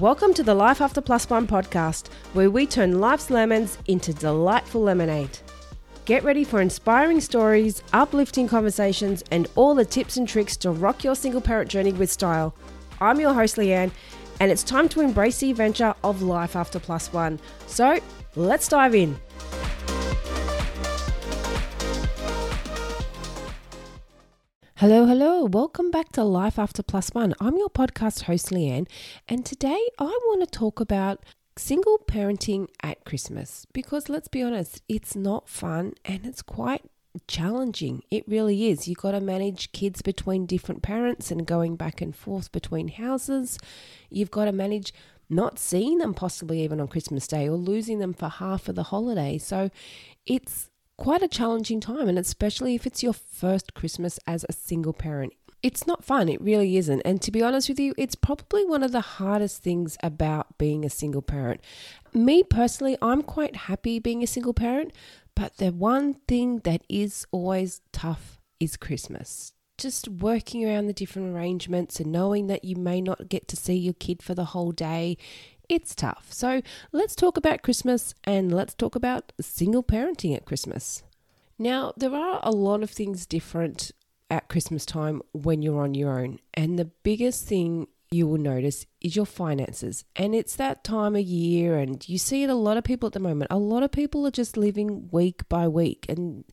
Welcome to the Life After Plus One podcast, where we turn life's lemons into delightful lemonade. Get ready for inspiring stories, uplifting conversations, and all the tips and tricks to rock your single parent journey with style. I'm your host, Leanne, and it's time to embrace the adventure of life after plus one. So let's dive in. Hello, hello. Welcome back to Life After Plus One. I'm your podcast host, Leanne, and today I want to talk about single parenting at Christmas because let's be honest, it's not fun and it's quite challenging. It really is. You've got to manage kids between different parents and going back and forth between houses. You've got to manage not seeing them possibly even on Christmas Day or losing them for half of the holiday. So it's quite a challenging time, and especially if it's your first Christmas as a single parent. It's not fun, it really isn't. And to be honest with you, it's probably one of the hardest things about being a single parent. Me personally, I'm quite happy being a single parent, but the one thing that is always tough is Christmas. Just working around the different arrangements and knowing that you may not get to see your kid for the whole day it's tough. So let's talk about Christmas and let's talk about single parenting at Christmas. Now, there are a lot of things different at Christmas time when you're on your own. And the biggest thing you will notice is your finances. And it's that time of year, and you see it a lot of people at the moment. A lot of people are just living week by week, and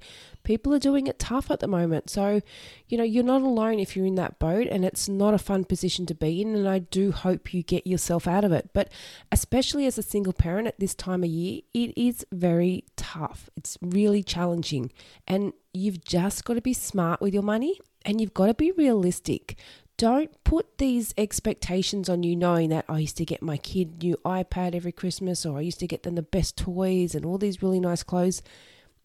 people are doing it tough at the moment. So, you know, you're not alone if you're in that boat, and it's not a fun position to be in. And I do hope you get yourself out of it. But especially as a single parent at this time of year, it is very tough. It's really challenging. And you've just got to be smart with your money and you've got to be realistic don't put these expectations on you knowing that I used to get my kid new iPad every Christmas or I used to get them the best toys and all these really nice clothes.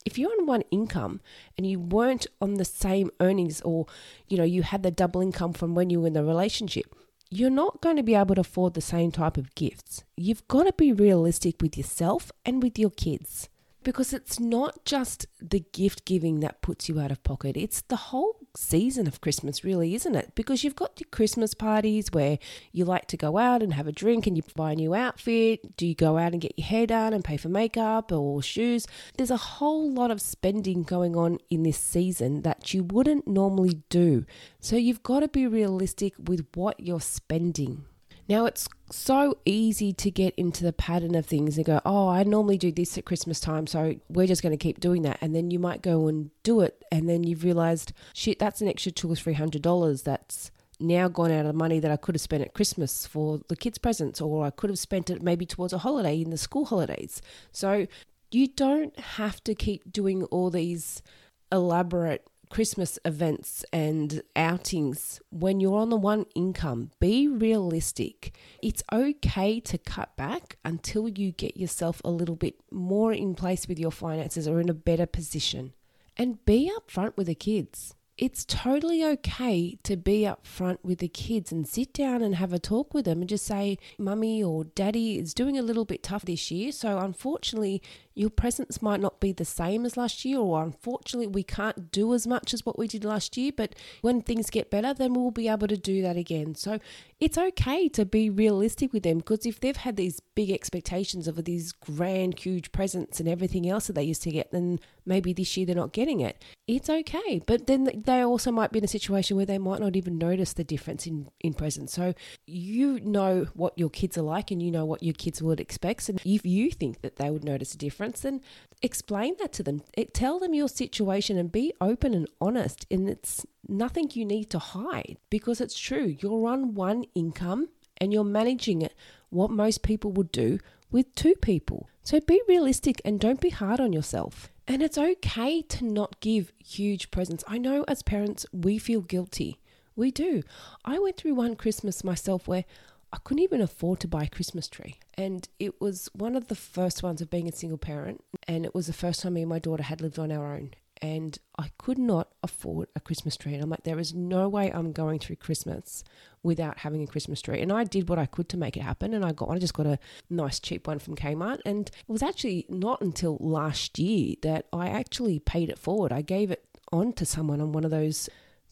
If you're on one income and you weren't on the same earnings or you know you had the double income from when you were in the relationship, you're not going to be able to afford the same type of gifts. You've got to be realistic with yourself and with your kids because it's not just the gift giving that puts you out of pocket. It's the whole season of Christmas, really, isn't it? Because you've got your Christmas parties where you like to go out and have a drink and you buy a new outfit. Do you go out and get your hair done and pay for makeup or shoes? There's a whole lot of spending going on in this season that you wouldn't normally do. So you've got to be realistic with what you're spending. Now, it's so easy to get into the pattern of things and go, oh, I normally do this at Christmas time, so we're just going to keep doing that. And then you might go and do it, and then you've realized, shit, that's an extra two or three hundred dollars that's now gone out of money that I could have spent at Christmas for the kids' presents, or I could have spent it maybe towards a holiday in the school holidays. So you don't have to keep doing all these elaborate Christmas events and outings when you're on the one income. Be realistic. It's okay to cut back until you get yourself a little bit more in place with your finances or in a better position. And be upfront with the kids it's totally okay to be up front with the kids and sit down and have a talk with them and just say, Mummy or Daddy is doing a little bit tough this year. So, unfortunately, your presents might not be the same as last year, or unfortunately, we can't do as much as what we did last year. But when things get better, then we'll be able to do that again. So, it's okay to be realistic with them because if they've had these big expectations of these grand, huge presents and everything else that they used to get, then maybe this year they're not getting it. It's okay. But then they also might be in a situation where they might not even notice the difference in, in presents. So you know what your kids are like and you know what your kids would expect. And if you think that they would notice a difference, then explain that to them. It, tell them your situation and be open and honest. And it's nothing you need to hide because it's true. You're on one income and you're managing it what most people would do with two people. So be realistic and don't be hard on yourself. And it's okay to not give huge presents. I know as parents, we feel guilty. We do. I went through one Christmas myself where I couldn't even afford to buy a Christmas tree. And it was one of the first ones of being a single parent. And it was the first time me and my daughter had lived on our own and I could not afford a Christmas tree. And I'm like, there is no way I'm going through Christmas without having a Christmas tree. And I did what I could to make it happen, and I got one. I just got a nice cheap one from Kmart. And it was actually not until last year that I actually paid it forward. I gave it on to someone on one of those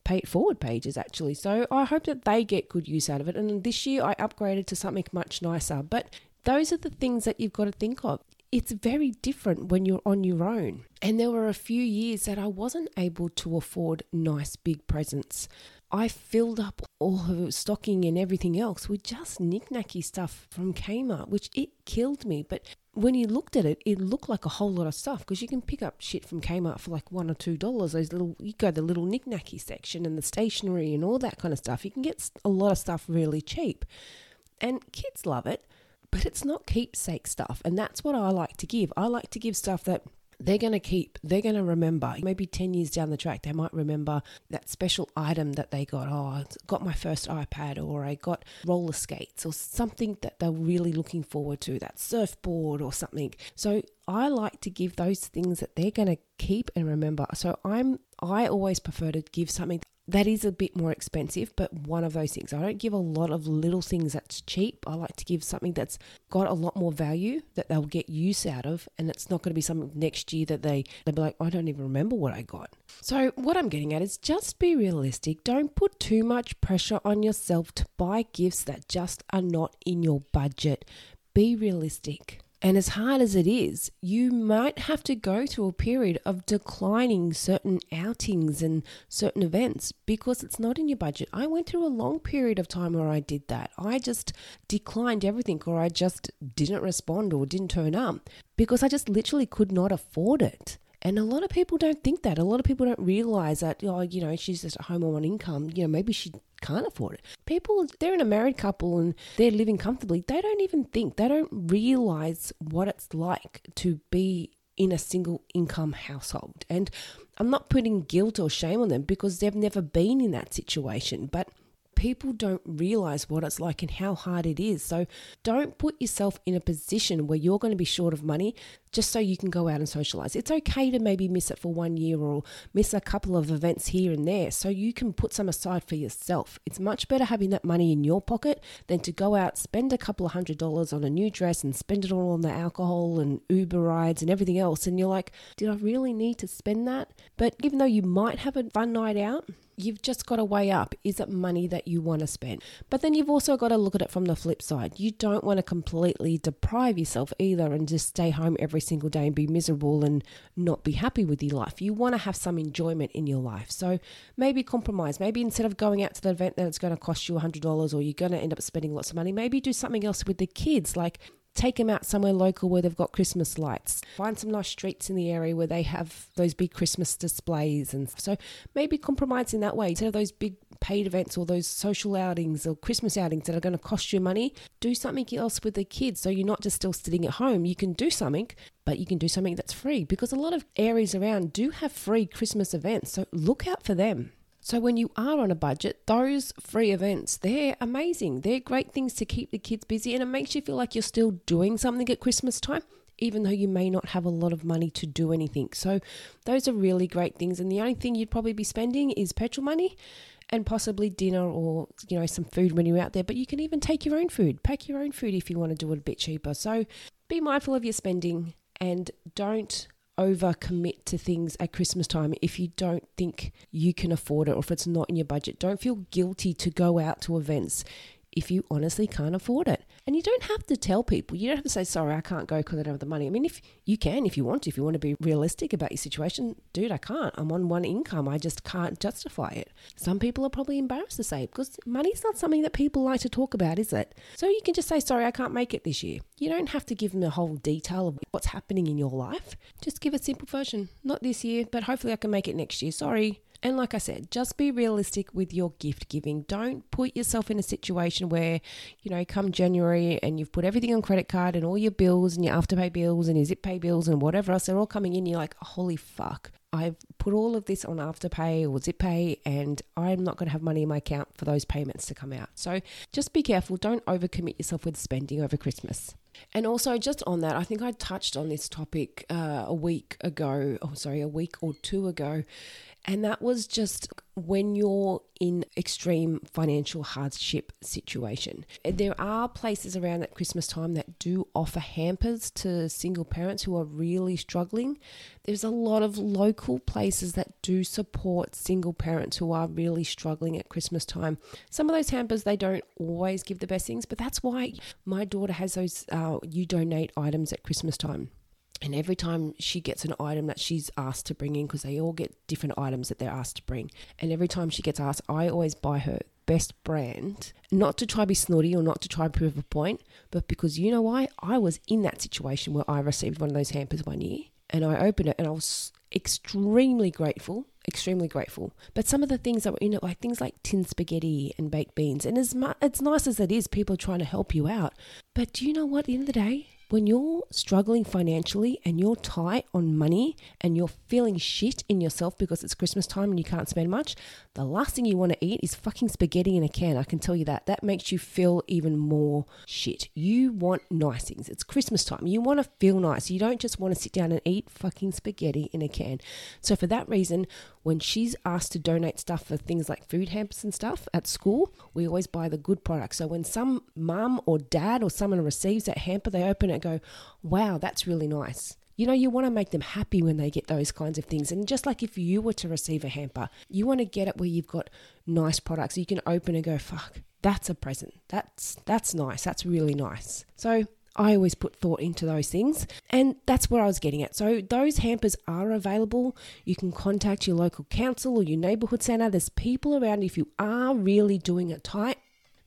pay it forward pages actually. So I hope that they get good use out of it. And this year I upgraded to something much nicer. But those are the things that you've got to think of. It's very different when you're on your own. And there were a few years that I wasn't able to afford nice big presents. I filled up all of stocking and everything else with just knickknacky stuff from Kmart, which it killed me. But when you looked at it, it looked like a whole lot of stuff because you can pick up shit from Kmart for like one or two dollars. Those little, you go the little knickknacky section and the stationery and all that kind of stuff. You can get a lot of stuff really cheap, and kids love it. But it's not keepsake stuff, and that's what I like to give. I like to give stuff that they're going to keep, they're going to remember. Maybe 10 years down the track, they might remember that special item that they got. Oh, I got my first iPad, or I got roller skates, or something that they're really looking forward to, that surfboard or something. So I like to give those things that they're going to keep and remember. So I'm, I always prefer to give something that is a bit more expensive, but one of those things. I don't give a lot of little things that's cheap. I like to give something that's got a lot more value that they'll get use out of, and it's not going to be something next year that they they'll be like, I don't even remember what I got. So what I'm getting at is just be realistic. Don't put too much pressure on yourself to buy gifts that just are not in your budget. Be realistic. And as hard as it is, you might have to go through a period of declining certain outings and certain events because it's not in your budget. I went through a long period of time where I did that. I just declined everything or I just didn't respond or didn't turn up because I just literally could not afford it. And a lot of people don't think that. A lot of people don't realize that, oh, you know, she's just at home on one income. You know, maybe she can't afford it. People, they're in a married couple and they're living comfortably. They don't even think, they don't realize what it's like to be in a single income household. And I'm not putting guilt or shame on them because they've never been in that situation. But people don't realize what it's like and how hard it is. So don't put yourself in a position where you're going to be short of money just so you can go out and socialize. It's okay to maybe miss it for one year or miss a couple of events here and there so you can put some aside for yourself. It's much better having that money in your pocket than to go out, spend a couple of hundred dollars on a new dress and spend it all on the alcohol and Uber rides and everything else. And you're like, did I really need to spend that? But even though you might have a fun night out, you've just got to weigh up is it money that you want to spend? But then you've also got to look at it from the flip side. You don't want to completely deprive yourself either and just stay home every single day and be miserable and not be happy with your life. You want to have some enjoyment in your life. So maybe compromise. Maybe instead of going out to the event that it's going to cost you $100 or you're going to end up spending lots of money, maybe do something else with the kids like take them out somewhere local where they've got Christmas lights. Find some nice streets in the area where they have those big Christmas displays. And so maybe compromise in that way. Instead of those big paid events or those social outings or Christmas outings that are going to cost you money, do something else with the kids. So you're not just still sitting at home. You can do something, but you can do something that's free because a lot of areas around do have free Christmas events. So look out for them. So when you are on a budget, those free events, they're amazing. They're great things to keep the kids busy and it makes you feel like you're still doing something at Christmas time even though you may not have a lot of money to do anything. So those are really great things and the only thing you'd probably be spending is petrol money and possibly dinner or you know some food when you're out there, but you can even take your own food. Pack your own food if you want to do it a bit cheaper. So be mindful of your spending and don't over commit to things at Christmas time if you don't think you can afford it or if it's not in your budget. Don't feel guilty to go out to events if you honestly can't afford it. And you don't have to tell people. You don't have to say, sorry, I can't go because I don't have the money. I mean, if you can, if you want to, if you want to be realistic about your situation, dude, I can't. I'm on one income. I just can't justify it. Some people are probably embarrassed to say because money's not something that people like to talk about, is it? So you can just say, sorry, I can't make it this year. You don't have to give them the whole detail of what's happening in your life. Just give a simple version. Not this year, but hopefully I can make it next year. Sorry, and like I said, just be realistic with your gift giving. Don't put yourself in a situation where, you know, come January and you've put everything on credit card and all your bills and your afterpay bills and your zip pay bills and whatever else, they're all coming in. You're like, holy fuck. I've put all of this on Afterpay or ZipPay, and I'm not going to have money in my account for those payments to come out. So just be careful. Don't overcommit yourself with spending over Christmas. And also, just on that, I think I touched on this topic uh, a week ago, oh, sorry, a week or two ago. And that was just when you're in extreme financial hardship situation. There are places around at Christmas time that do offer hampers to single parents who are really struggling. There's a lot of local places that do support single parents who are really struggling at Christmas time. Some of those hampers they don't always give the best things, but that's why my daughter has those uh, you donate items at Christmas time. And every time she gets an item that she's asked to bring in, because they all get different items that they're asked to bring, and every time she gets asked, I always buy her best brand, not to try be snotty or not to try prove a point, but because you know why? I was in that situation where I received one of those hampers one year and I opened it and I was extremely grateful, extremely grateful. But some of the things that were in it, like things like tin spaghetti and baked beans, and as much, as nice as it is, people trying to help you out. But do you know what? At the end of the day, when you're struggling financially and you're tight on money and you're feeling shit in yourself because it's Christmas time and you can't spend much, the last thing you want to eat is fucking spaghetti in a can. I can tell you that. That makes you feel even more shit. You want nice things. It's Christmas time. You want to feel nice. You don't just want to sit down and eat fucking spaghetti in a can. So, for that reason, when she's asked to donate stuff for things like food hampers and stuff at school, we always buy the good products. So when some mum or dad or someone receives that hamper, they open it and go, wow, that's really nice. You know, you want to make them happy when they get those kinds of things. And just like if you were to receive a hamper, you want to get it where you've got nice products. You can open and go, fuck, that's a present. That's that's nice. That's really nice. So I always put thought into those things. And that's where I was getting at. So those hampers are available. You can contact your local council or your neighborhood center. There's people around if you are really doing it tight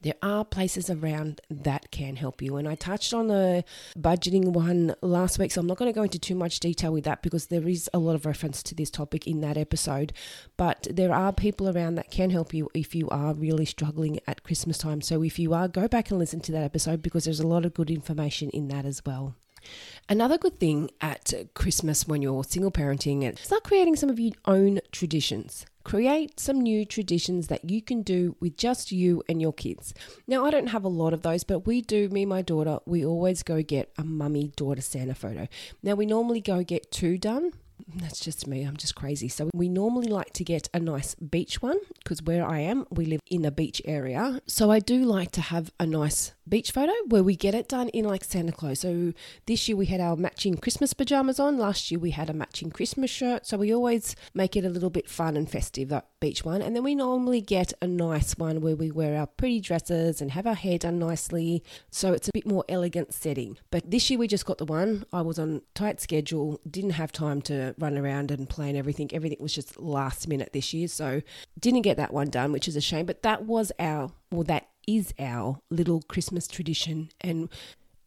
there are places around that can help you. And I touched on the budgeting one last week, so I'm not going to go into too much detail with that because there is a lot of reference to this topic in that episode. But there are people around that can help you if you are really struggling at Christmas time. So if you are, go back and listen to that episode because there's a lot of good information in that as well. Another good thing at Christmas when you're single parenting is start creating some of your own traditions. Create some new traditions that you can do with just you and your kids. Now, I don't have a lot of those, but we do, me and my daughter, we always go get a mummy daughter Santa photo. Now, we normally go get two done that's just me. I'm just crazy. So we normally like to get a nice beach one because where I am, we live in a beach area. So I do like to have a nice beach photo where we get it done in like Santa Claus. So this year we had our matching Christmas pajamas on. Last year we had a matching Christmas shirt. So we always make it a little bit fun and festive, that beach one. And then we normally get a nice one where we wear our pretty dresses and have our hair done nicely. So it's a bit more elegant setting. But this year we just got the one. I was on tight schedule, didn't have time to run around and plan everything. Everything was just last minute this year. So didn't get that one done, which is a shame. But that was our, well, that is our little Christmas tradition. And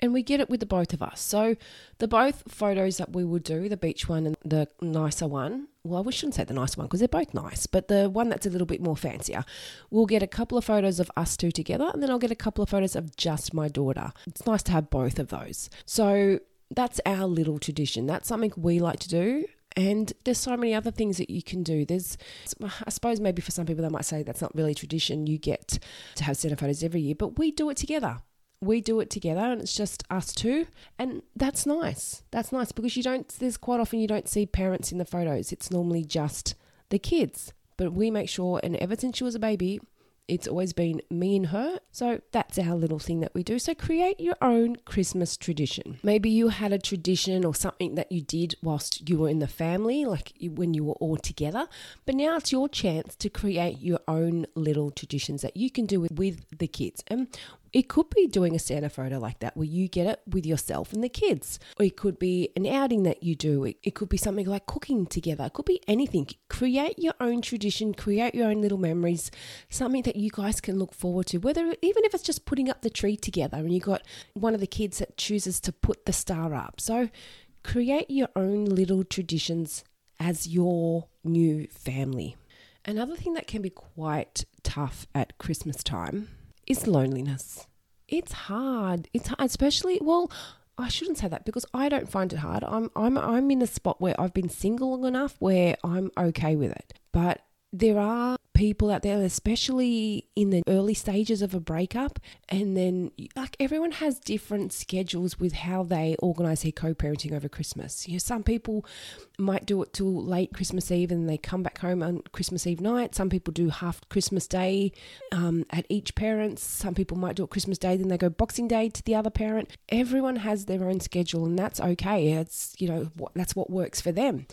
and we get it with the both of us. So the both photos that we will do, the beach one and the nicer one, well, we shouldn't say the nicer one because they're both nice, but the one that's a little bit more fancier, we'll get a couple of photos of us two together and then I'll get a couple of photos of just my daughter. It's nice to have both of those. So that's our little tradition. That's something we like to do. And there's so many other things that you can do. There's, I suppose, maybe for some people they might say that's not really tradition. You get to have Santa photos every year, but we do it together. We do it together, and it's just us two, and that's nice. That's nice because you don't. There's quite often you don't see parents in the photos. It's normally just the kids. But we make sure, and ever since she was a baby, it's always been me and her. So that's our little thing that we do. So create your own Christmas tradition. Maybe you had a tradition or something that you did whilst you were in the family, like when you were all together. But now it's your chance to create your own little traditions that you can do with, with the kids. And it could be doing a Santa photo like that where you get it with yourself and the kids. Or it could be an outing that you do. It, it could be something like cooking together. It could be anything. Create your own tradition, create your own little memories, something that you guys can look forward to. Whether even if it's just putting up the tree together and you got one of the kids that chooses to put the star up. So create your own little traditions as your new family. Another thing that can be quite tough at Christmas time is loneliness. It's hard. It's hard, especially well. I shouldn't say that because I don't find it hard. I'm I'm I'm in a spot where I've been single long enough where I'm okay with it. But there are people out there, especially in the early stages of a breakup. And then, like, everyone has different schedules with how they organize their co parenting over Christmas. You know, some people might do it till late Christmas Eve and they come back home on Christmas Eve night. Some people do half Christmas Day um, at each parent's. Some people might do it Christmas Day, then they go Boxing Day to the other parent. Everyone has their own schedule, and that's okay. It's, you know, that's what works for them.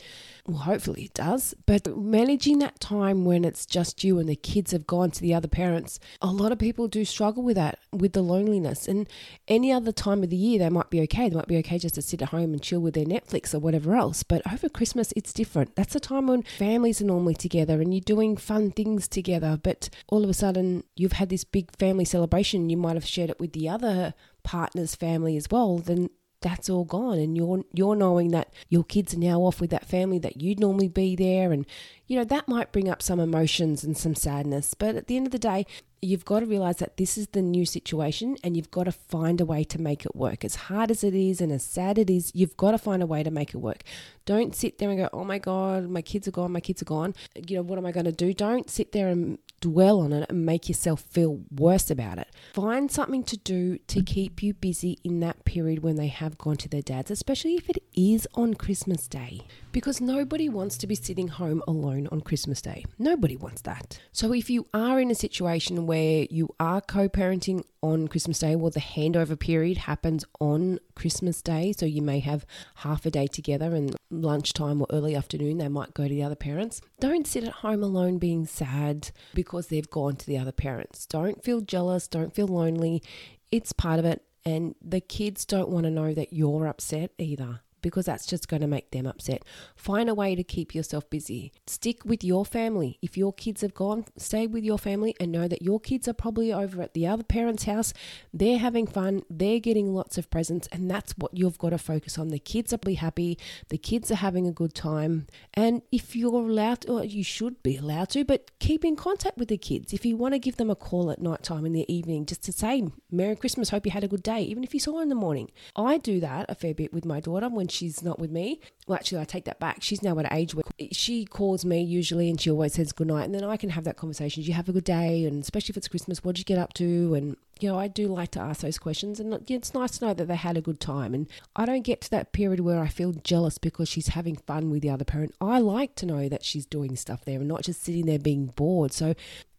Well, hopefully it does. But managing that time when it's just you and the kids have gone to the other parents, a lot of people do struggle with that, with the loneliness. And any other time of the year, they might be okay. They might be okay just to sit at home and chill with their Netflix or whatever else. But over Christmas, it's different. That's a time when families are normally together and you're doing fun things together. But all of a sudden, you've had this big family celebration. You might have shared it with the other partner's family as well. Then that's all gone. And you're you're knowing that your kids are now off with that family that you'd normally be there. And you know that might bring up some emotions and some sadness. But at the end of the day you've got to realize that this is the new situation and you've got to find a way to make it work. As hard as it is and as sad it is you've got to find a way to make it work. Don't sit there and go oh my god my kids are gone my kids are gone. You know what am i going to do? Don't sit there and dwell on it and make yourself feel worse about it. Find something to do to keep you busy in that period when they have gone to their dads, especially if it is on Christmas Day, because nobody wants to be sitting home alone on Christmas Day. Nobody wants that. So if you are in a situation where you are co parenting on Christmas Day, well, the handover period happens on Christmas Day. So you may have half a day together and lunchtime or early afternoon, they might go to the other parents. Don't sit at home alone being sad because they've gone to the other parents. Don't feel jealous. Don't feel lonely. It's part of it. And the kids don't want to know that you're upset either because that's just going to make them upset. Find a way to keep yourself busy. Stick with your family. If your kids have gone, stay with your family and know that your kids are probably over at the other parent's house. They're having fun, they're getting lots of presents, and that's what you've got to focus on. The kids are be happy, the kids are having a good time. And if you're allowed to, or you should be allowed to, but keep in contact with the kids. If you want to give them a call at night time in the evening just to say, Merry Christmas, hope you had a good day, even if you saw her in the morning. I do that a fair bit with my daughter when she's not with me. Well, actually, I take that back. She's now at an age where she calls me usually and she always says good night. And then I can have that conversation. You have a good day? And especially if it's Christmas, what did you get up to? And, you know, I do like to ask those questions. And it's nice to know that they had a good time. And I don't get to that period where I feel jealous because she's having fun with the other parent. I like to know that she's doing stuff there and not just sitting there being bored. So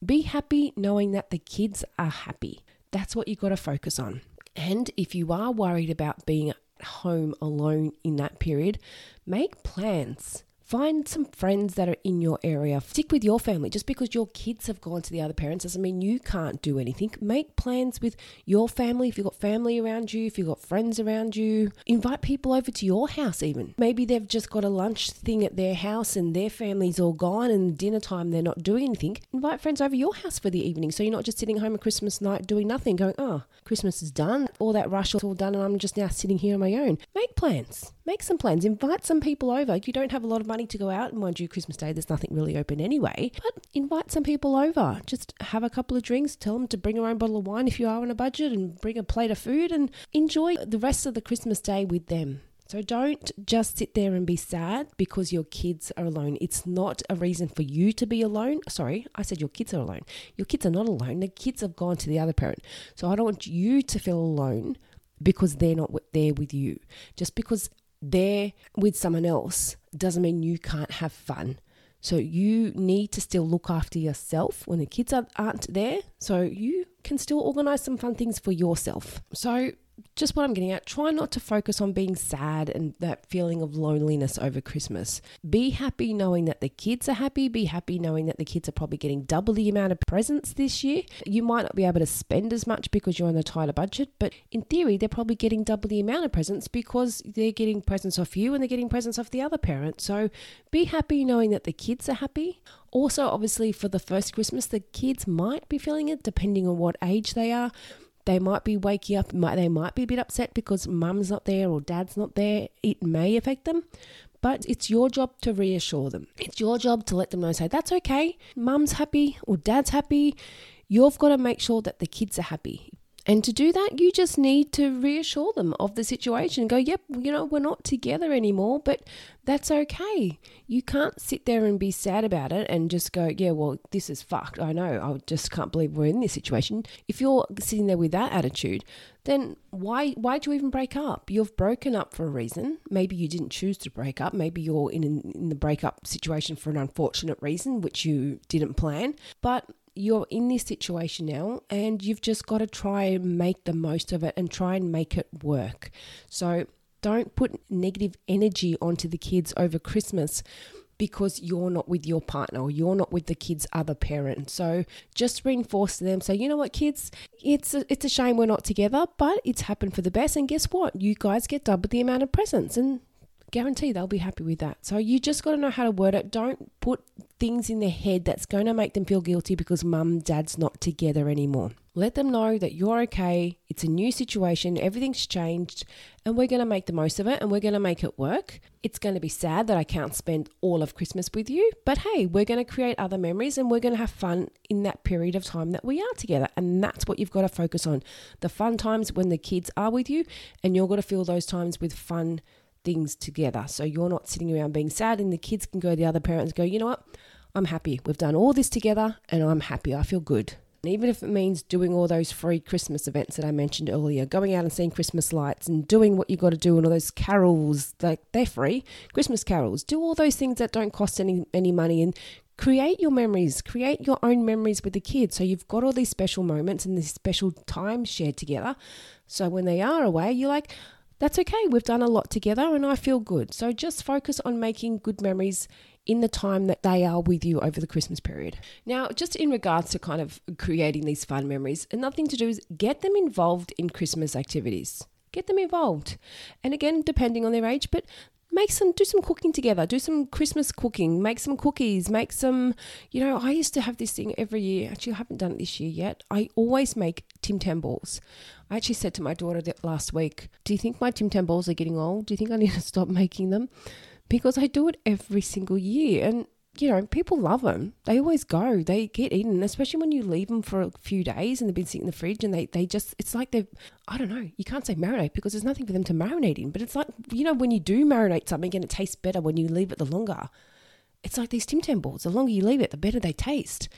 be happy knowing that the kids are happy. That's what you've got to focus on. And if you are worried about being home alone in that period, make plans. Find some friends that are in your area. Stick with your family. Just because your kids have gone to the other parents doesn't mean you can't do anything. Make plans with your family. If you've got family around you, if you've got friends around you, invite people over to your house even. Maybe they've just got a lunch thing at their house and their family's all gone and dinner time they're not doing anything. Invite friends over your house for the evening so you're not just sitting home at Christmas night doing nothing, going, oh, Christmas is done. All that rush is all done and I'm just now sitting here on my own. Make plans. Make some plans. Invite some people over. You don't have a lot of money to go out, and mind you, Christmas Day, there's nothing really open anyway. But invite some people over. Just have a couple of drinks. Tell them to bring their own bottle of wine if you are on a budget, and bring a plate of food and enjoy the rest of the Christmas day with them. So don't just sit there and be sad because your kids are alone. It's not a reason for you to be alone. Sorry, I said your kids are alone. Your kids are not alone. The kids have gone to the other parent. So I don't want you to feel alone because they're not there with you. Just because they're with someone else doesn't mean you can't have fun. So you need to still look after yourself when the kids aren't there. So you can still organize some fun things for yourself. So just what I'm getting at, try not to focus on being sad and that feeling of loneliness over Christmas. Be happy knowing that the kids are happy. Be happy knowing that the kids are probably getting double the amount of presents this year. You might not be able to spend as much because you're on a tighter budget, but in theory, they're probably getting double the amount of presents because they're getting presents off you and they're getting presents off the other parent. So be happy knowing that the kids are happy. Also, obviously, for the first Christmas, the kids might be feeling it depending on what age they are. They might be waking up, they might be a bit upset because mum's not there or dad's not there. It may affect them, but it's your job to reassure them. It's your job to let them know, say, that's okay. Mum's happy or dad's happy. You've got to make sure that the kids are happy. And to do that, you just need to reassure them of the situation. Go, yep, you know, we're not together anymore, but that's okay. You can't sit there and be sad about it and just go, yeah, well, this is fucked. I know. I just can't believe we're in this situation. If you're sitting there with that attitude, then why why do you even break up? You've broken up for a reason. Maybe you didn't choose to break up. Maybe you're in in the breakup situation for an unfortunate reason which you didn't plan. But you're in this situation now and you've just got to try and make the most of it and try and make it work. So don't put negative energy onto the kids over Christmas because you're not with your partner or you're not with the kid's other parent. So just reinforce to them. So you know what, kids, it's a, it's a shame we're not together, but it's happened for the best. And guess what? You guys get double the amount of presents, and guarantee they'll be happy with that. So you just got to know how to word it. Don't put things in their head that's going to make them feel guilty because mum dad's not together anymore. Let them know that you're okay. It's a new situation. Everything's changed and we're going to make the most of it and we're going to make it work. It's going to be sad that I can't spend all of Christmas with you, but hey, we're going to create other memories and we're going to have fun in that period of time that we are together. And that's what you've got to focus on. The fun times when the kids are with you and you're going to fill those times with fun things together. So you're not sitting around being sad, and the kids can go the other parents go, you know what? I'm happy. We've done all this together, and I'm happy. I feel good. And even if it means doing all those free Christmas events that I mentioned earlier, going out and seeing Christmas lights and doing what you got to do and all those carols, like they're free, Christmas carols, do all those things that don't cost any any money and create your memories, create your own memories with the kids. So you've got all these special moments and these special times shared together. So when they are away, you're like, that's okay. We've done a lot together and I feel good. So just focus on making good memories in the time that they are with you over the Christmas period. Now, just in regards to kind of creating these fun memories, another thing to do is get them involved in Christmas activities. Get them involved. And again, depending on their age, but make some do some cooking together do some christmas cooking make some cookies make some you know i used to have this thing every year actually i haven't done it this year yet. I always make tim tam balls i actually said to my daughter last week do you think my tim tam balls are getting old? Do you think i need to stop making them? Because i do it every single year and you know, people love them. They always go. They get eaten, especially when you leave them for a few days and they've been sitting in the fridge and they, they just, it's like they've, I don't know, you can't say marinate because there's nothing for them to marinate in. But it's like, you know, when you do marinate something and it tastes better when you leave it the longer. It's like these Tim Tam balls. The longer you leave it, the better they taste.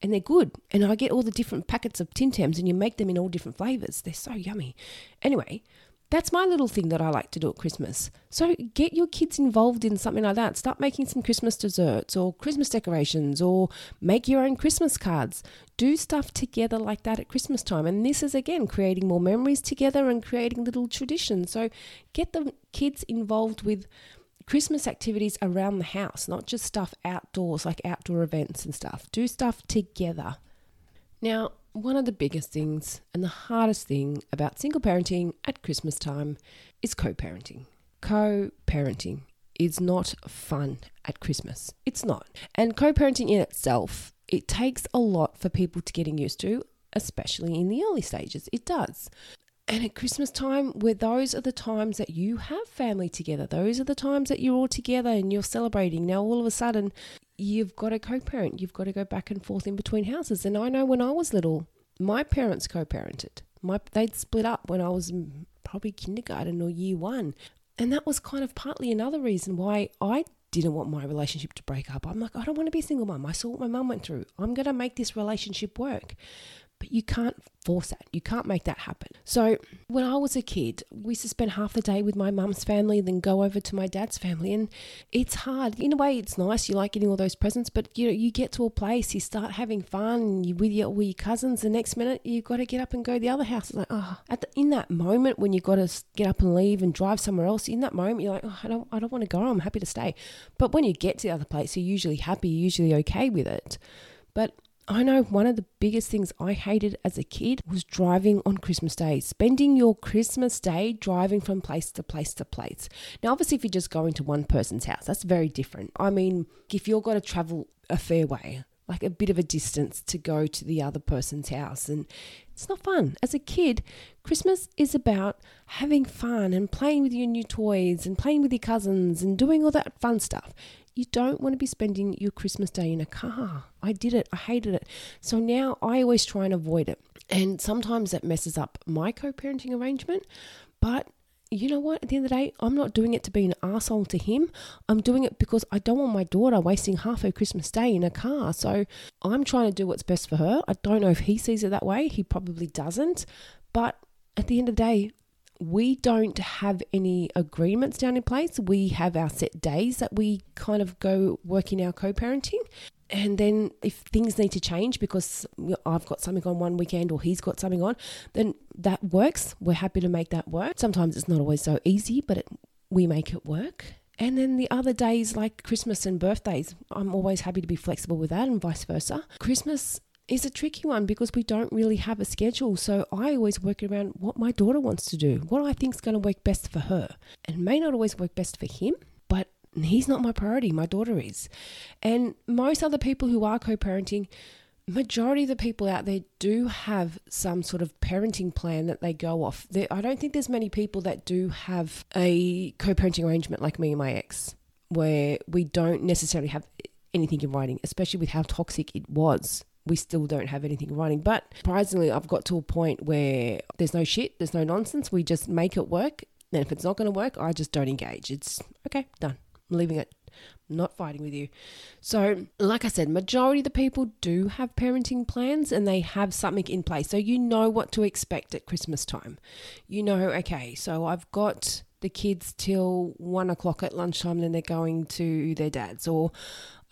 And they're good. And I get all the different packets of Tim Tams and you make them in all different flavors. They're so yummy. Anyway, that's my little thing that I like to do at Christmas. So get your kids involved in something like that. Start making some Christmas desserts or Christmas decorations or make your own Christmas cards. Do stuff together like that at Christmas time. And this is again creating more memories together and creating little traditions. So get the kids involved with Christmas activities around the house, not just stuff outdoors like outdoor events and stuff. Do stuff together. Now, one of the biggest things and the hardest thing about single parenting at Christmas time is co parenting. Co parenting is not fun at Christmas. It's not. And co parenting in itself, it takes a lot for people to getting used to, especially in the early stages. It does. And at Christmas time, where those are the times that you have family together, those are the times that you're all together and you're celebrating. Now, all of a sudden, you've got a co parent, you've got to go back and forth in between houses. And I know when I was little, my parents co parented. My, they'd split up when I was probably kindergarten or year one. And that was kind of partly another reason why I didn't want my relationship to break up. I'm like, I don't want to be a single mum. I saw what my mum went through. I'm going to make this relationship work. But you can't force that. You can't make that happen. So when I was a kid, we used to spend half the day with my mum's family, then go over to my dad's family. And it's hard. In a way, it's nice. You like getting all those presents, but you know, you get to a place, you start having fun, you with your with your cousins. The next minute, you've got to get up and go to the other house. It's like, oh, the, in that moment when you've got to get up and leave and drive somewhere else, in that moment, you're like, oh, I don't, I don't want to go. I'm happy to stay. But when you get to the other place, you're usually happy, you're usually okay with it. But I know one of the biggest things I hated as a kid was driving on Christmas Day, spending your Christmas Day driving from place to place to place. Now, obviously, if you're just going to one person's house, that's very different. I mean, if you're going to travel a fair way, like a bit of a distance to go to the other person's house, and it's not fun. As a kid, Christmas is about having fun and playing with your new toys and playing with your cousins and doing all that fun stuff. You don't want to be spending your Christmas day in a car. I did it. I hated it. So now I always try and avoid it. And sometimes that messes up my co parenting arrangement. But you know what? At the end of the day, I'm not doing it to be an asshole to him. I'm doing it because I don't want my daughter wasting half her Christmas day in a car. So I'm trying to do what's best for her. I don't know if he sees it that way. He probably doesn't. But at the end of the day, we don't have any agreements down in place. We have our set days that we kind of go working our co parenting. And then if things need to change because I've got something on one weekend or he's got something on, then that works. We're happy to make that work. Sometimes it's not always so easy, but it, we make it work. And then the other days, like Christmas and birthdays, I'm always happy to be flexible with that and vice versa. Christmas is a tricky one because we don't really have a schedule. So I always work around what my daughter wants to do, what I think is going to work best for her. And may not always work best for him, but he's not my priority. My daughter is. And most other people who are co parenting, majority of the people out there do have some sort of parenting plan that they go off. I don't think there's many people that do have a co parenting arrangement like me and my ex, where we don't necessarily have anything in writing, especially with how toxic it was. We still don't have anything in writing. But surprisingly, I've got to a point where there's no shit, there's no nonsense. We just make it work. And if it's not going to work, I just don't engage. It's okay, done. I'm leaving it. Not fighting with you. So, like I said, majority of the people do have parenting plans and they have something in place. So you know what to expect at Christmas time. You know, okay, so I've got the kids till one o'clock at lunchtime, and then they're going to their dad's, or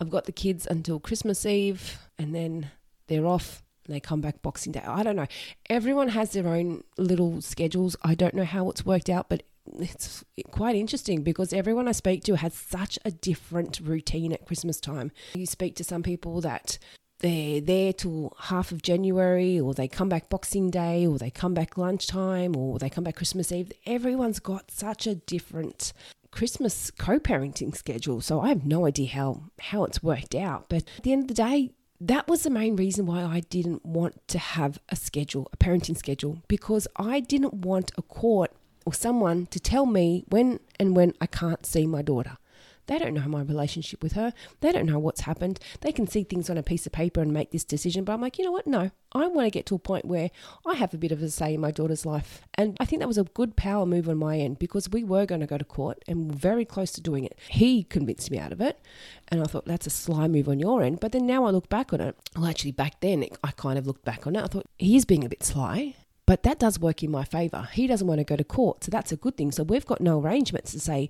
I've got the kids until Christmas Eve, and then they're off they come back Boxing Day. I don't know. Everyone has their own little schedules. I don't know how it's worked out, but it's quite interesting because everyone I speak to has such a different routine at Christmas time. You speak to some people that they're there till half of January, or they come back Boxing Day, or they come back lunchtime, or they come back Christmas Eve. Everyone's got such a different Christmas co-parenting schedule, so I have no idea how how it's worked out. But at the end of the day, that was the main reason why I didn't want to have a schedule, a parenting schedule, because I didn't want a court or someone to tell me when and when I can't see my daughter. They don't know my relationship with her. They don't know what's happened. They can see things on a piece of paper and make this decision. But I'm like, you know what? No, I want to get to a point where I have a bit of a say in my daughter's life. And I think that was a good power move on my end because we were going to go to court and very close to doing it. He convinced me out of it. And I thought, that's a sly move on your end. But then now I look back on it. Well, actually, back then, I kind of looked back on it. I thought, he is being a bit sly. But that does work in my favour. He doesn't want to go to court, so that's a good thing. So we've got no arrangements to say,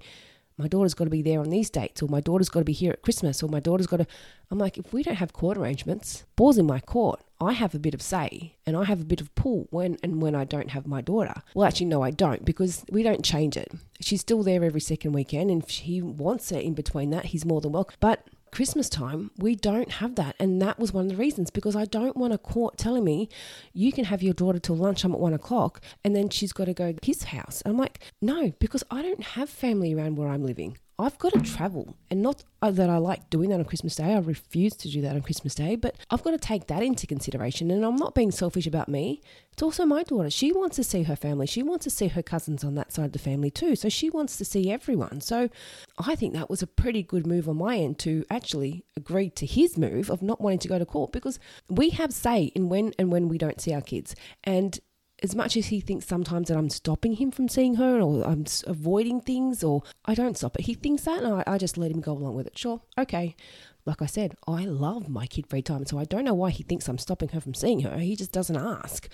my daughter's got to be there on these dates, or my daughter's got to be here at Christmas, or my daughter's got to. I'm like, if we don't have court arrangements, ball's in my court. I have a bit of say and I have a bit of pull when and when I don't have my daughter. Well, actually, no, I don't because we don't change it. She's still there every second weekend, and if he wants it in between that, he's more than welcome. But Christmas time, we don't have that. And that was one of the reasons because I don't want a court telling me you can have your daughter till lunchtime at one o'clock and then she's got to go to his house. I'm like, no, because I don't have family around where I'm living. I've got to travel. And not uh, that I like doing that on Christmas Day. I refuse to do that on Christmas Day, but I've got to take that into consideration. And I'm not being selfish about me. It's also my daughter. She wants to see her family. She wants to see her cousins on that side of the family too. So she wants to see everyone. So I think that was a pretty good move on my end to actually agree to his move of not wanting to go to court because we have say in when and when we don't see our kids. And as much as he thinks sometimes that I'm stopping him from seeing her or I'm avoiding things or I don't stop it, he thinks that and I, I just let him go along with it. Sure, okay. Like I said, I love my kid free time, so I don't know why he thinks I'm stopping her from seeing her. He just doesn't ask.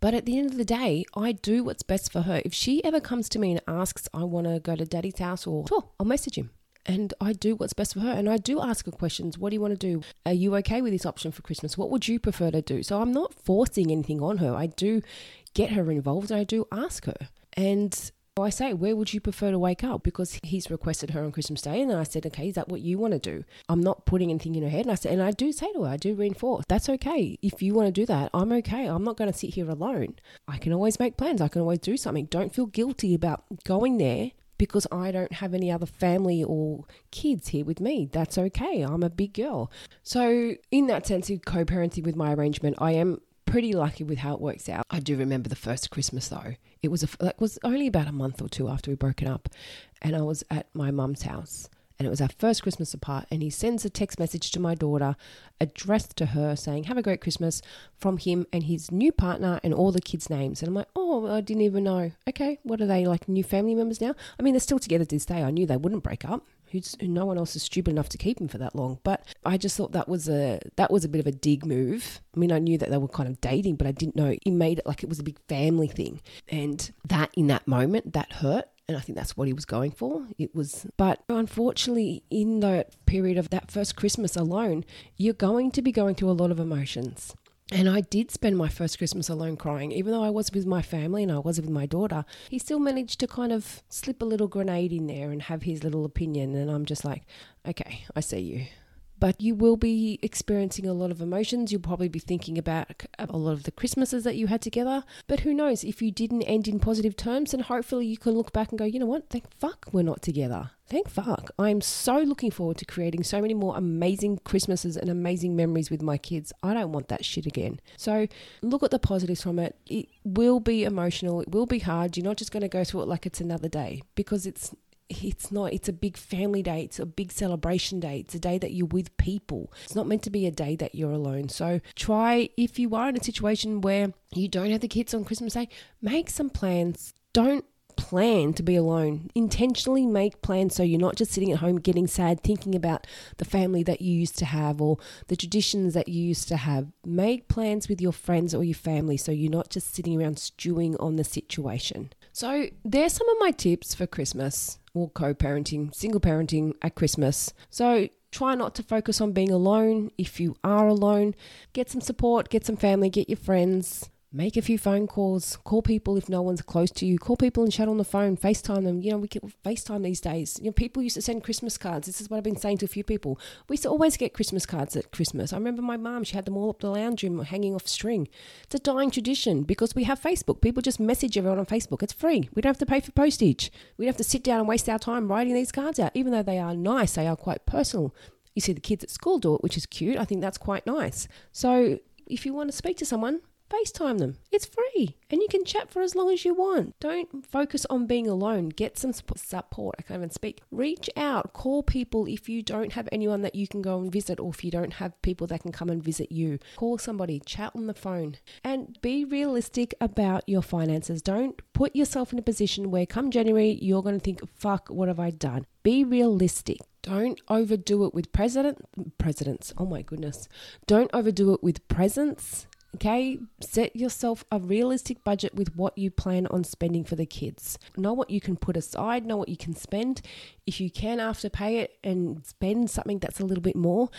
But at the end of the day, I do what's best for her. If she ever comes to me and asks, I want to go to daddy's house, or sure, I'll message him and I do what's best for her. And I do ask her questions. What do you want to do? Are you okay with this option for Christmas? What would you prefer to do? So I'm not forcing anything on her. I do get her involved and I do ask her. And I say, where would you prefer to wake up? Because he's requested her on Christmas Day. And then I said, okay, is that what you want to do? I'm not putting anything in her head. And I said, and I do say to her, I do reinforce, that's okay. If you want to do that, I'm okay. I'm not going to sit here alone. I can always make plans. I can always do something. Don't feel guilty about going there because I don't have any other family or kids here with me. That's okay. I'm a big girl. So, in that sense, of co parenting with my arrangement, I am pretty lucky with how it works out. I do remember the first Christmas though. It was a, was only about a month or two after we broken up, and I was at my mum's house, and it was our first Christmas apart. And he sends a text message to my daughter addressed to her saying, Have a great Christmas from him and his new partner and all the kids' names. And I'm like, Oh, I didn't even know. Okay, what are they like new family members now? I mean, they're still together to this day. I knew they wouldn't break up. Who's, no one else is stupid enough to keep him for that long. But I just thought that was a that was a bit of a dig move. I mean, I knew that they were kind of dating, but I didn't know he made it like it was a big family thing. And that in that moment, that hurt and I think that's what he was going for. It was, but unfortunately, in that period of that first Christmas alone, you're going to be going through a lot of emotions. And I did spend my first Christmas alone crying, even though I was with my family and I was with my daughter. He still managed to kind of slip a little grenade in there and have his little opinion. And I'm just like, okay, I see you but you will be experiencing a lot of emotions. You'll probably be thinking about a lot of the Christmases that you had together. But who knows, if you didn't end in positive terms, then hopefully you can look back and go, you know what, thank fuck we're not together. Thank fuck. I'm so looking forward to creating so many more amazing Christmases and amazing memories with my kids. I don't want that shit again. So look at the positives from it. It will be emotional, it will be hard. You're not just going to go through it like it's another day because it's it's not it's a big family day it's a big celebration day it's a day that you're with people it's not meant to be a day that you're alone so try if you are in a situation where you don't have the kids on christmas day make some plans don't plan to be alone. Intentionally make plans so you're not just sitting at home getting sad, thinking about the family that you used to have or the traditions that you used to have. Make plans with your friends or your family so you're not just sitting around stewing on the situation. So, there's some of my tips for Christmas or co parenting, single parenting at Christmas. So, try not to focus on being alone. If you are alone, get some support, get some family, get your friends make a few phone calls, call people if no one's close to you, call people and chat on the phone, FaceTime them. You know, we get FaceTime these days. You know, people used to send Christmas cards. This is what I've been saying to a few people. We used to always get Christmas cards at Christmas. I remember my mum, she had them all up the lounge room hanging off string. It's a dying tradition because we have Facebook. People just message everyone on Facebook. It's free. We don't have to pay for postage. We don't have to sit down and waste our time writing these cards out. Even though they are nice, they are quite personal. You see the kids at school do it, which is cute. I think that's quite nice. So if you want to speak to someone, FaceTime them. It's free and you can chat for as long as you want. Don't focus on being alone. Get some support. I can't even speak. Reach out, call people if you don't have anyone that you can go and visit or if you don't have people that can come and visit you. Call somebody, chat on the phone, and be realistic about your finances. Don't put yourself in a position where come January you're going to think, fuck, what have I done? Be realistic. Don't overdo it with president presidents. Oh my goodness. Don't overdo it with presents Okay, set yourself a realistic budget with what you plan on spending for the kids. Know what you can put aside, know what you can spend. If you can after pay it and spend something that's a little bit more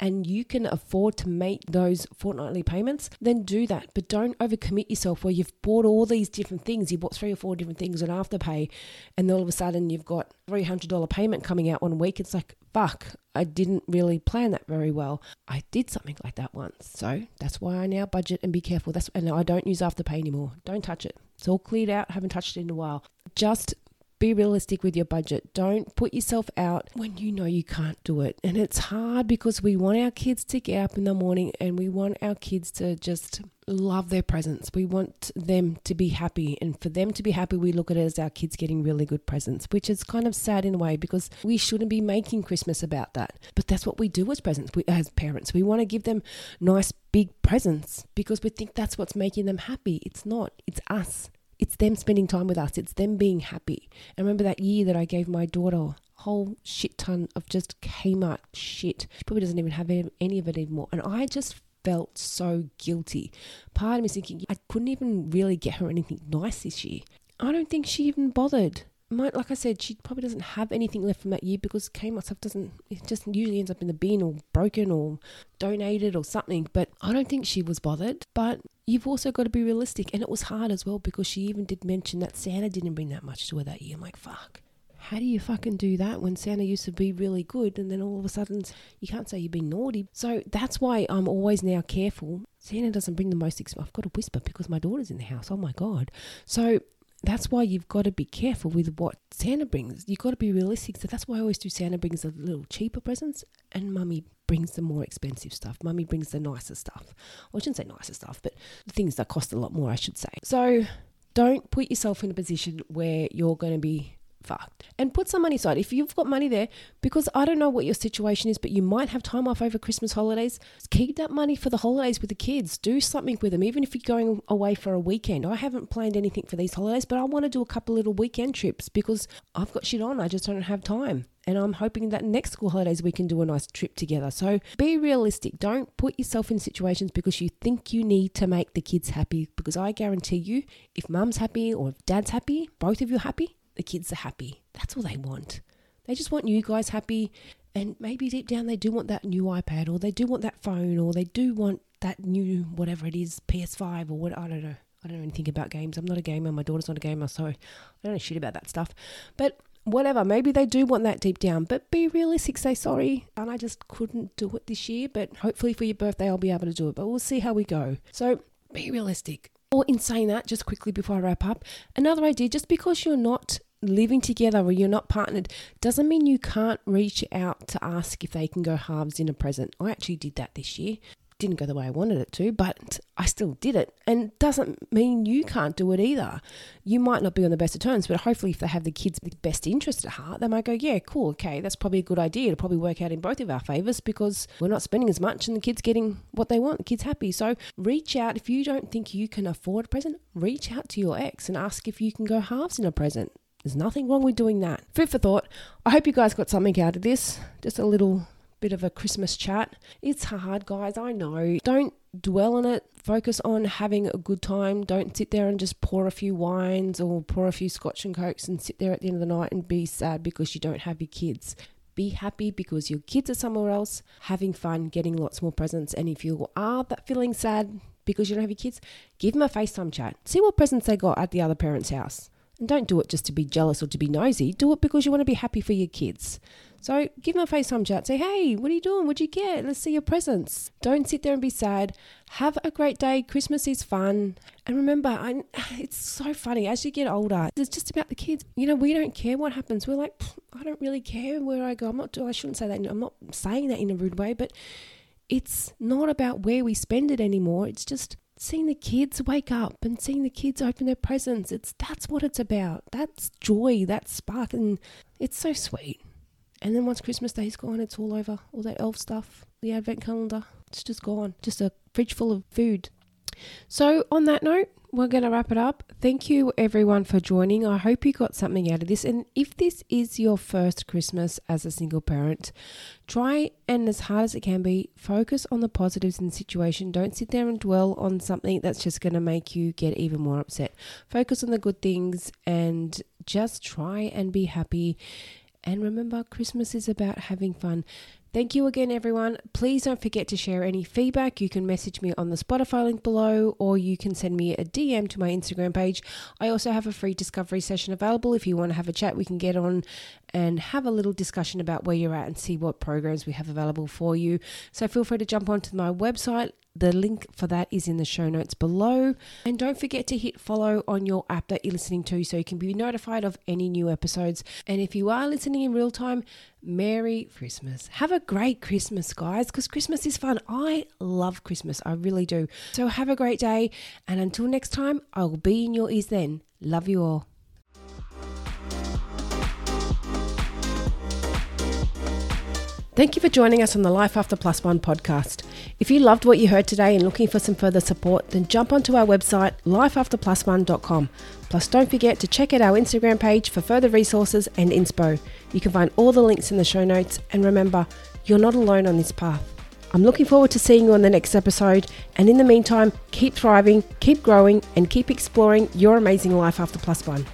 and you can afford to make those fortnightly payments, then do that. But don't overcommit yourself where you've bought all these different things. You bought three or four different things on afterpay, and then all of a sudden you've got $300 payment coming out one week. It's like, fuck, I didn't really plan that very well. I did something like that once. So that's why I now budget and be careful. That's and I don't use afterpay anymore. Don't touch it. It's all cleared out. Haven't touched it in a while. Just be realistic with your budget. Don't put yourself out when you know you can't do it. And it's hard because we want our kids to get up in the morning and we want our kids to just love their presents. We want them to be happy. And for them to be happy, we look at it as our kids getting really good presents, which is kind of sad in a way because we shouldn't be making Christmas about that. But that's what we do as presents, we, as parents. We want to give them nice big presents because we think that's what's making them happy. It's not, it's us it's them spending time with us. It's them being happy. And remember that year that I gave my daughter a whole shit ton of just Kmart shit. She probably doesn't even have any of it anymore. And I just felt so guilty. Part of me thinking I couldn't even really get her anything nice this year. I don't think she even bothered like I said, she probably doesn't have anything left from that year because Kmart stuff doesn't, it just usually ends up in the bin or broken or donated or something. But I don't think she was bothered. But you've also got to be realistic. And it was hard as well because she even did mention that Santa didn't bring that much to her that year. I'm like, fuck. How do you fucking do that when Santa used to be really good and then all of a sudden you can't say you've been naughty? So that's why I'm always now careful. Santa doesn't bring the most. I've got to whisper because my daughter's in the house. Oh my God. So that's why you've got to be careful with what Santa brings. You've got to be realistic. So that's why I always do Santa brings the little cheaper presents and mummy brings the more expensive stuff. Mummy brings the nicer stuff. Well, I shouldn't say nicer stuff, but the things that cost a lot more, I should say. So don't put yourself in a position where you're going to be fucked. And put some money aside. If you've got money there, because I don't know what your situation is, but you might have time off over Christmas holidays, keep that money for the holidays with the kids. Do something with them, even if you're going away for a weekend. I haven't planned anything for these holidays, but I want to do a couple little weekend trips because I've got shit on. I just don't have time. And I'm hoping that next school holidays we can do a nice trip together. So be realistic. Don't put yourself in situations because you think you need to make the kids happy. Because I guarantee you, if mum's happy or if dad's happy, both of you happy, the kids are happy. That's all they want. They just want you guys happy. And maybe deep down they do want that new iPad or they do want that phone or they do want that new whatever it is, PS5 or what I don't know. I don't know anything about games. I'm not a gamer. My daughter's not a gamer, so I don't know shit about that stuff. But whatever, maybe they do want that deep down, but be realistic, say sorry. And I just couldn't do it this year, but hopefully for your birthday I'll be able to do it. But we'll see how we go. So be realistic. Or in saying that, just quickly before I wrap up, another idea just because you're not living together or you're not partnered doesn't mean you can't reach out to ask if they can go halves in a present. I actually did that this year didn't go the way I wanted it to, but I still did it. And doesn't mean you can't do it either. You might not be on the best of terms, but hopefully, if they have the kids' best interest at heart, they might go, Yeah, cool, okay, that's probably a good idea. It'll probably work out in both of our favors because we're not spending as much and the kids getting what they want, the kids happy. So reach out. If you don't think you can afford a present, reach out to your ex and ask if you can go halves in a present. There's nothing wrong with doing that. Food for thought. I hope you guys got something out of this. Just a little bit of a Christmas chat. It's hard, guys, I know. Don't dwell on it. Focus on having a good time. Don't sit there and just pour a few wines or pour a few scotch and cokes and sit there at the end of the night and be sad because you don't have your kids. Be happy because your kids are somewhere else, having fun, getting lots more presents. And if you are that feeling sad because you don't have your kids, give them a FaceTime chat. See what presents they got at the other parent's house. And don't do it just to be jealous or to be nosy. Do it because you want to be happy for your kids. So give them a FaceTime chat. Say, hey, what are you doing? What'd you get? Let's see your presents. Don't sit there and be sad. Have a great day. Christmas is fun. And remember, I, it's so funny. As you get older, it's just about the kids. You know, we don't care what happens. We're like, I don't really care where I go. I'm not, I shouldn't say that. I'm not saying that in a rude way, but it's not about where we spend it anymore. It's just seeing the kids wake up and seeing the kids open their presents. It's that's what it's about. That's joy, that's spark, and it's so sweet. And then once Christmas Day's gone, it's all over. All that elf stuff, the advent calendar, it's just gone. Just a fridge full of food. So, on that note, we're going to wrap it up. Thank you everyone for joining. I hope you got something out of this. And if this is your first Christmas as a single parent, try and as hard as it can be, focus on the positives in the situation. Don't sit there and dwell on something that's just going to make you get even more upset. Focus on the good things and just try and be happy and remember, Christmas is about having fun. Thank you again, everyone. Please don't forget to share any feedback. You can message me on the Spotify link below, or you can send me a DM to my Instagram page. I also have a free discovery session available. If you want to have a chat, we can get on and have a little discussion about where you're at and see what programs we have available for you. So feel free to jump onto my website, the link for that is in the show notes below. And don't forget to hit follow on your app that you're listening to so you can be notified of any new episodes. And if you are listening in real time, Merry Christmas. Have a great Christmas, guys, because Christmas is fun. I love Christmas. I really do. So have a great day. And until next time, I will be in your ears then. Love you all. Thank you for joining us on the Life After Plus One podcast. If you loved what you heard today and looking for some further support, then jump onto our website, lifeafterplusone.com. Plus, don't forget to check out our Instagram page for further resources and inspo. You can find all the links in the show notes, and remember, you're not alone on this path. I'm looking forward to seeing you on the next episode, and in the meantime, keep thriving, keep growing, and keep exploring your amazing life after plus one.